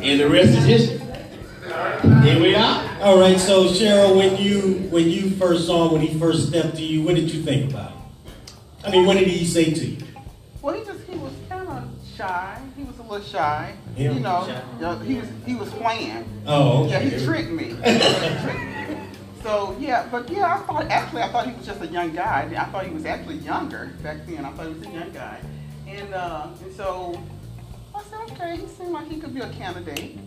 And the rest is history. Here we are. All right, so Cheryl, when you when you first saw him, when he first stepped to you, what did you think about him? I mean, what did he say to you? Well, he just he was kind of shy. He was a little shy. Yeah, you know, shy. he was he was playing. Oh, Yeah, he tricked me. He tricked me. So yeah, but yeah, I thought actually I thought he was just a young guy. I thought he was actually younger back then. I thought he was a young guy, and uh, and so I said, okay, he seemed like he could be a candidate.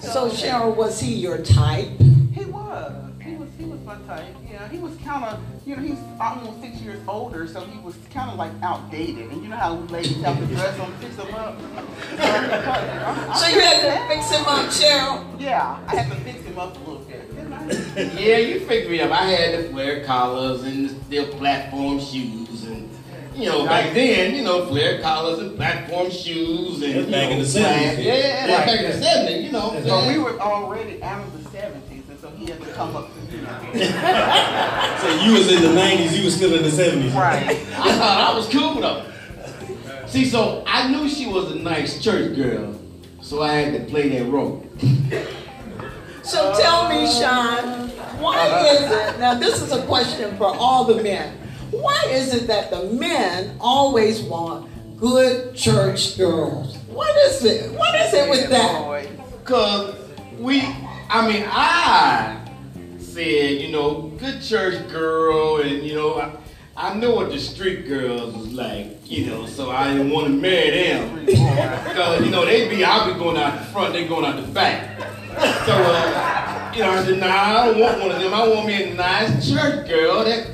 So Cheryl, was he your type? He was. He was. He was my type. Yeah. He was kind of. You know, he's almost six years older, so he was kind of like outdated. And you know how ladies have to dress them, fix them up. So you had to fix him up, Cheryl? Yeah, I had to fix him up a little bit. didn't I? Yeah, you picked me up. I had to flare collars and the platform shoes and you know, back then, you know, flare collars and platform shoes and you back know, in the 70s. Yeah, yeah, Right. back in the seventies, you know. So we were already out of the seventies, and so he had to come up to you know. So you was in the '90s, you was still in the '70s. Right. I thought I was cool though. See, so I knew she was a nice church girl, so I had to play that role. So tell me, Sean, why uh-huh. is it, now this is a question for all the men. Why is it that the men always want good church girls? What is it? What is it with that? Cause we, I mean, I said, you know, good church girl, and you know, I, know what the street girls was like, you know, so I didn't want to marry them. Because, you know, they be, I'll be going out the front, they going out the back. So, uh, you know, I said, nah, I don't want one of them. I want me a nice church girl that,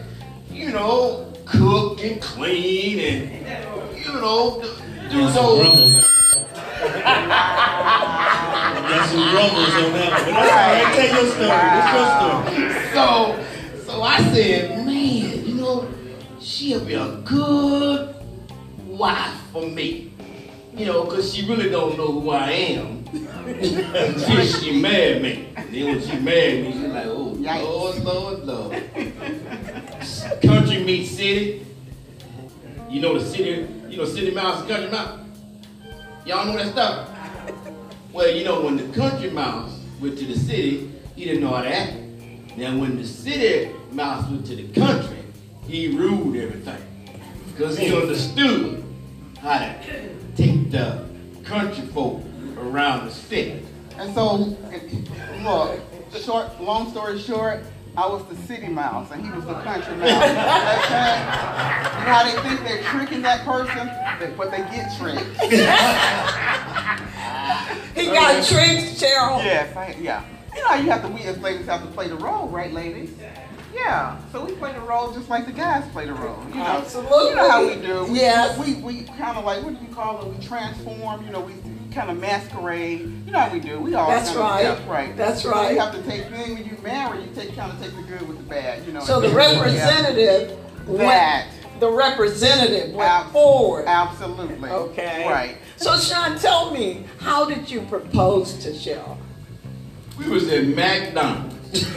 you know, cook and clean and, you know, do so. Rumbles. Got some rumbles on that one. But that's all right. Tell your story. What's your story? So, so I said, man, you know, she'll be a good wife for me. You know, cause she really don't know who I am. Until she married me. Then when she married me, she's like, oh, Yikes. Lord, Lord, Lord. Country meets city. You know the city, you know city mouse and country mouse. Y'all know that stuff? Well, you know, when the country mouse went to the city, he didn't know how to act. Now, when the city mouse went to the country, he ruled everything. Because he understood how to take the country folk around the stick. And so, look, short, long story short, I was the city mouse and he was the country mouse. Okay? You know how they think they're tricking that person, but they get tricked. He got tricks, Cheryl. Yes, I, yeah. You know how you have to, we as ladies have to play the role, right, ladies? Yeah. So we play the role just like the guys play the role. You know, Absolutely. You know how we do. We, Yes. We, we kind of like, what do you call it? We transform, you know, we kind of masquerade. You know how we do. We all That's kinda- right. yeah, right. That's So right. You have to take, then when you marry, you take kind of take the good with the bad, you know. So the representative That. went, the representative went Ab- forward. Absolutely. Okay. Right. So Sean, tell me, how did you propose to Shell? We was in McDonald's.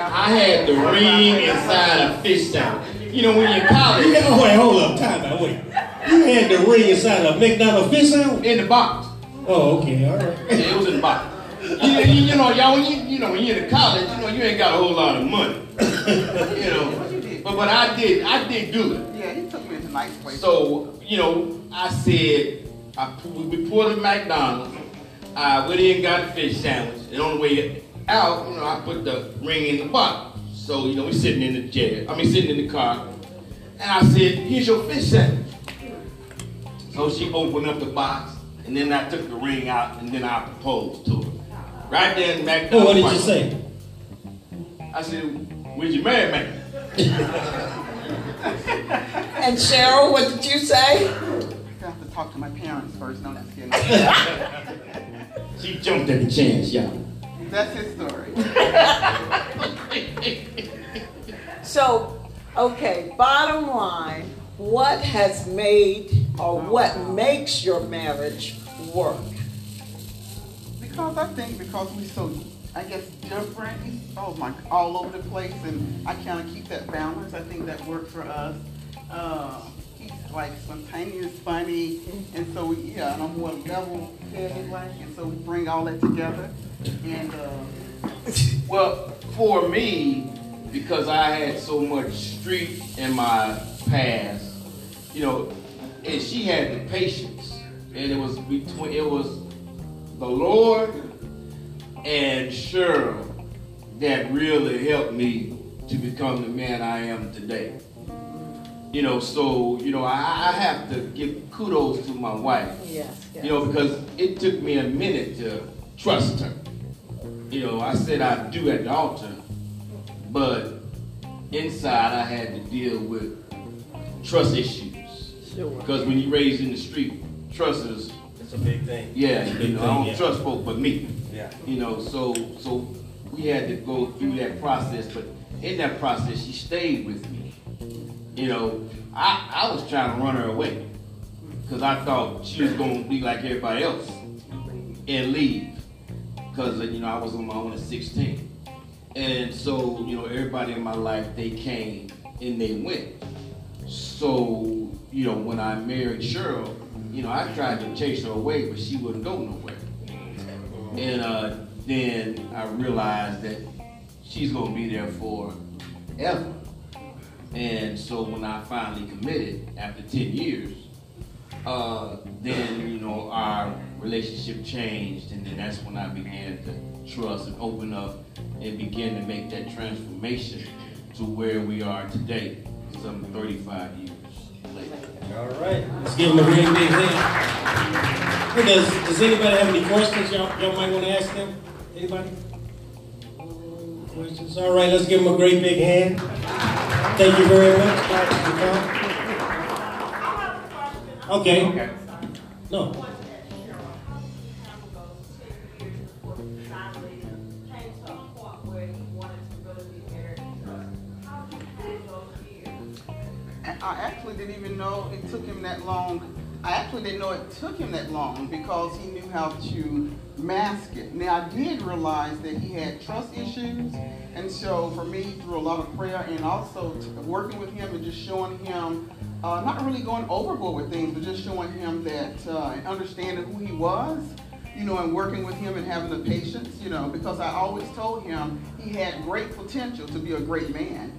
I had the ring inside a fish tank. You know, when you're in You college, had, oh, wait, hold up, time out, wait. You had the ring inside a McDonald's fish sandwich? in the box. Oh, okay, all right. Yeah, it was in the box. You, you, you know, y'all, when you, you know, when you're in college, you know, you ain't got a whole lot of money. You know, but but I did, I did do it. Yeah, he took me to nice places. So, you know, I said, I, we pulled at McDonald's. I went in and got a fish sandwich. And on the way out, you know, I put the ring in the box. So, you know, we sitting in the chair. I mean, sitting in the car. And I said, here's your fish sandwich. So she opened up the box. And then I took the ring out and then I proposed to her. Right there in McDonald's. Oh, what did you say? I said, would you marry me? And Cheryl, what did you say? I have to talk to my parents first. No, just kidding. She jumped at the chance, y'all. That's his story. So, okay, bottom line, what has made or what makes your marriage work? Because I think because we're so, I guess, different, oh my, all over the place, and I kind of keep that balance. I think that worked for us. Uh, he's like spontaneous, funny, and so we, yeah, and I'm more level headed, like, and so we bring all that together. And uh, Well, for me, because I had so much street in my past, you know, and she had the patience, and it was between it was the Lord and Cheryl that really helped me to become the man I am today. You know, so you know, I, I have to give kudos to my wife. Yes, yes. You know, because it took me a minute to trust her. You know, I said I do at the altar, but inside I had to deal with trust issues. Because when you raised in the street, trust is It's a big thing. yeah, It's a you big know, I don't yeah. trust folk but me. Yeah. You know, so so we had to go through that process, but in that process she stayed with me. You know, I, I was trying to run her away. Cause I thought she was gonna be like everybody else and leave. Cause you know, I was on my own at 16. And so, you know, everybody in my life, they came and they went. So, you know, when I married Cheryl, you know, I tried to chase her away, but she wouldn't go nowhere. And uh, then I realized that she's gonna be there forever. And so when I finally committed after 10 years, uh, then you know our relationship changed, and then that's when I began to trust and open up and begin to make that transformation to where we are today, some 35 years later. All right. Let's give him a big, big hand. Hey, does, does anybody have any questions y'all, y'all might want to ask them? Anybody? Questions? All right, let's give them a great big hand. Thank you very much. Dr. McCall. Okay. No. I actually didn't even know it took him that long. I actually didn't know it took him that long because he knew how to mask it. Now I did realize that he had trust issues, and so for me, through a lot of prayer and also working with him and just showing him, uh, not really going overboard with things, but just showing him that uh, and understanding who he was, you know, and working with him and having the patience, you know, because I always told him he had great potential to be a great man.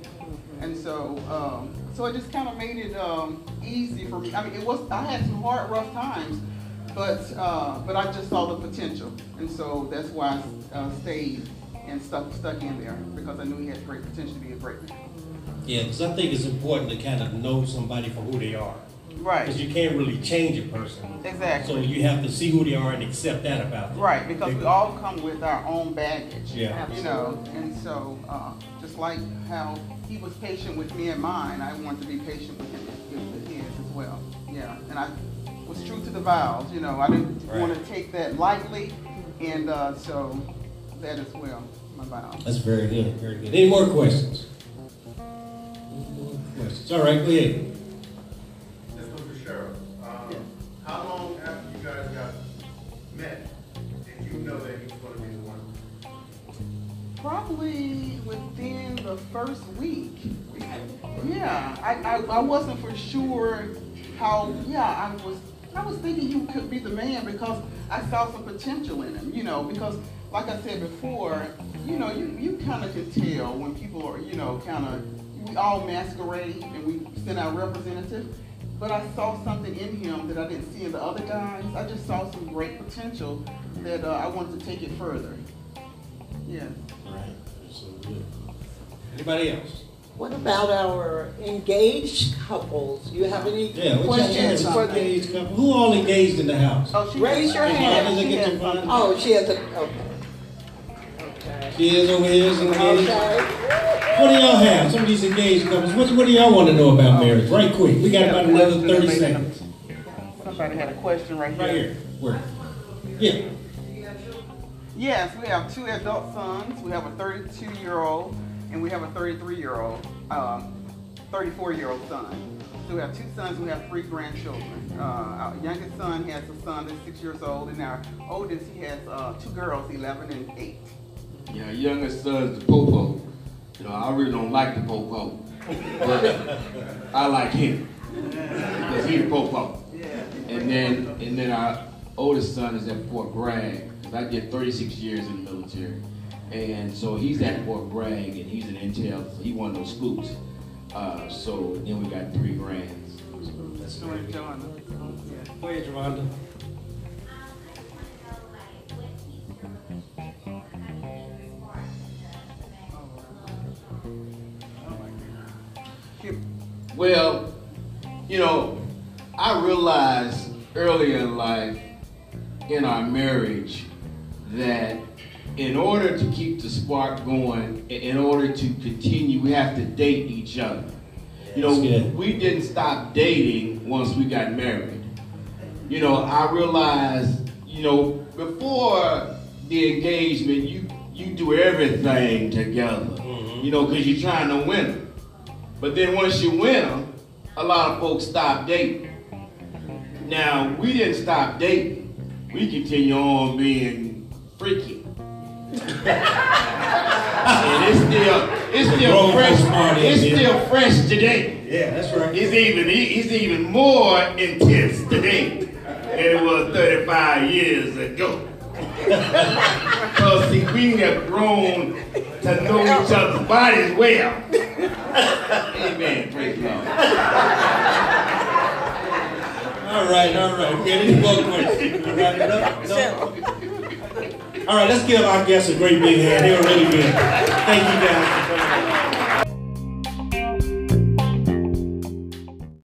And so, um, so it just kind of made it um, easy for me. I mean, it was I had some hard, rough times, but uh, but I just saw the potential, and so that's why I uh, stayed and stuck stuck in there because I knew he had great potential to be a great man. Yeah, because I think it's important to kind of know somebody for who they are. Right. Because you can't really change a person. Exactly. So you have to see who they are and accept that about them. Right, because we all come with our own baggage. Yeah. You know, and so uh, just like how he was patient with me and mine, I wanted to be patient with him with his as well. Yeah, and I was true to the vows. You know, I didn't Right. want to take that lightly, and uh, so that as well, my vows. That's very good, very good. Any more questions? Any more Questions? All right, go ahead. First week. Yeah, I, I, I wasn't for sure how, yeah, I was, I was thinking you could be the man because I saw some potential in him, you know, because like I said before, you know, you, you kind of can tell when people are, you know, kind of, we all masquerade and we send our representative. But I saw something in him that I didn't see in the other guys. I just saw some great potential that uh, I wanted to take it further. Yeah. Right. so good. Anybody else? What about our engaged couples? You have any Yeah, what y'all questions got? for the? Engaged couple? Who all engaged in the house? Oh, she Raise your she hand. has- Does she get has your phone? Oh, she has a, okay. Okay. She is over here, is engaged. Okay. What do y'all have? Some of these engaged couples, what, what do y'all want to know about marriage? Right quick, we got about another thirty seconds. Somebody had a question right here. Right here, where? Yeah, Yes, we have two adult sons. We have a 32 year old and we have a 33 year old, um, 34 year old son. So we have two sons. We have three grandchildren. Uh, our youngest son has a son that's six years old, and our oldest he has uh, two girls, 11 and 8. Yeah, youngest son's the popo. You know, I really don't like the popo, but I like him. 'cause he the popo. Yeah. And then, and then our oldest son is at Fort Bragg. I did 36 years in the military, and so he's at Fort Bragg, and he's an intel. So he one of those scoops. Uh, so then we got three grands. That's So great. it's Joanna. Yeah. Go ahead, Rhonda. Well, you know, I realized early in life, in our marriage, that in order to keep the spark going, in order to continue, we have to date each other. You know, we didn't stop dating once we got married. You know, I realized, you know, before the engagement, you you do everything together. Mhm. You know, because you're trying to win them. But then once you win them, a lot of folks stop dating. Now, we didn't stop dating. We continue on being freaky. And it's still, it's still fresh. party It's in still fresh today. Yeah, that's right. It's even, it's even more intense today than it was 35 years ago. Because see, we have grown to know each other's bodies well. Amen. Praise the Lord. All right, all right. Okay, any more questions? We wrap it up? No? All right, let's give our guests a great big hand. They were really good. Thank you guys.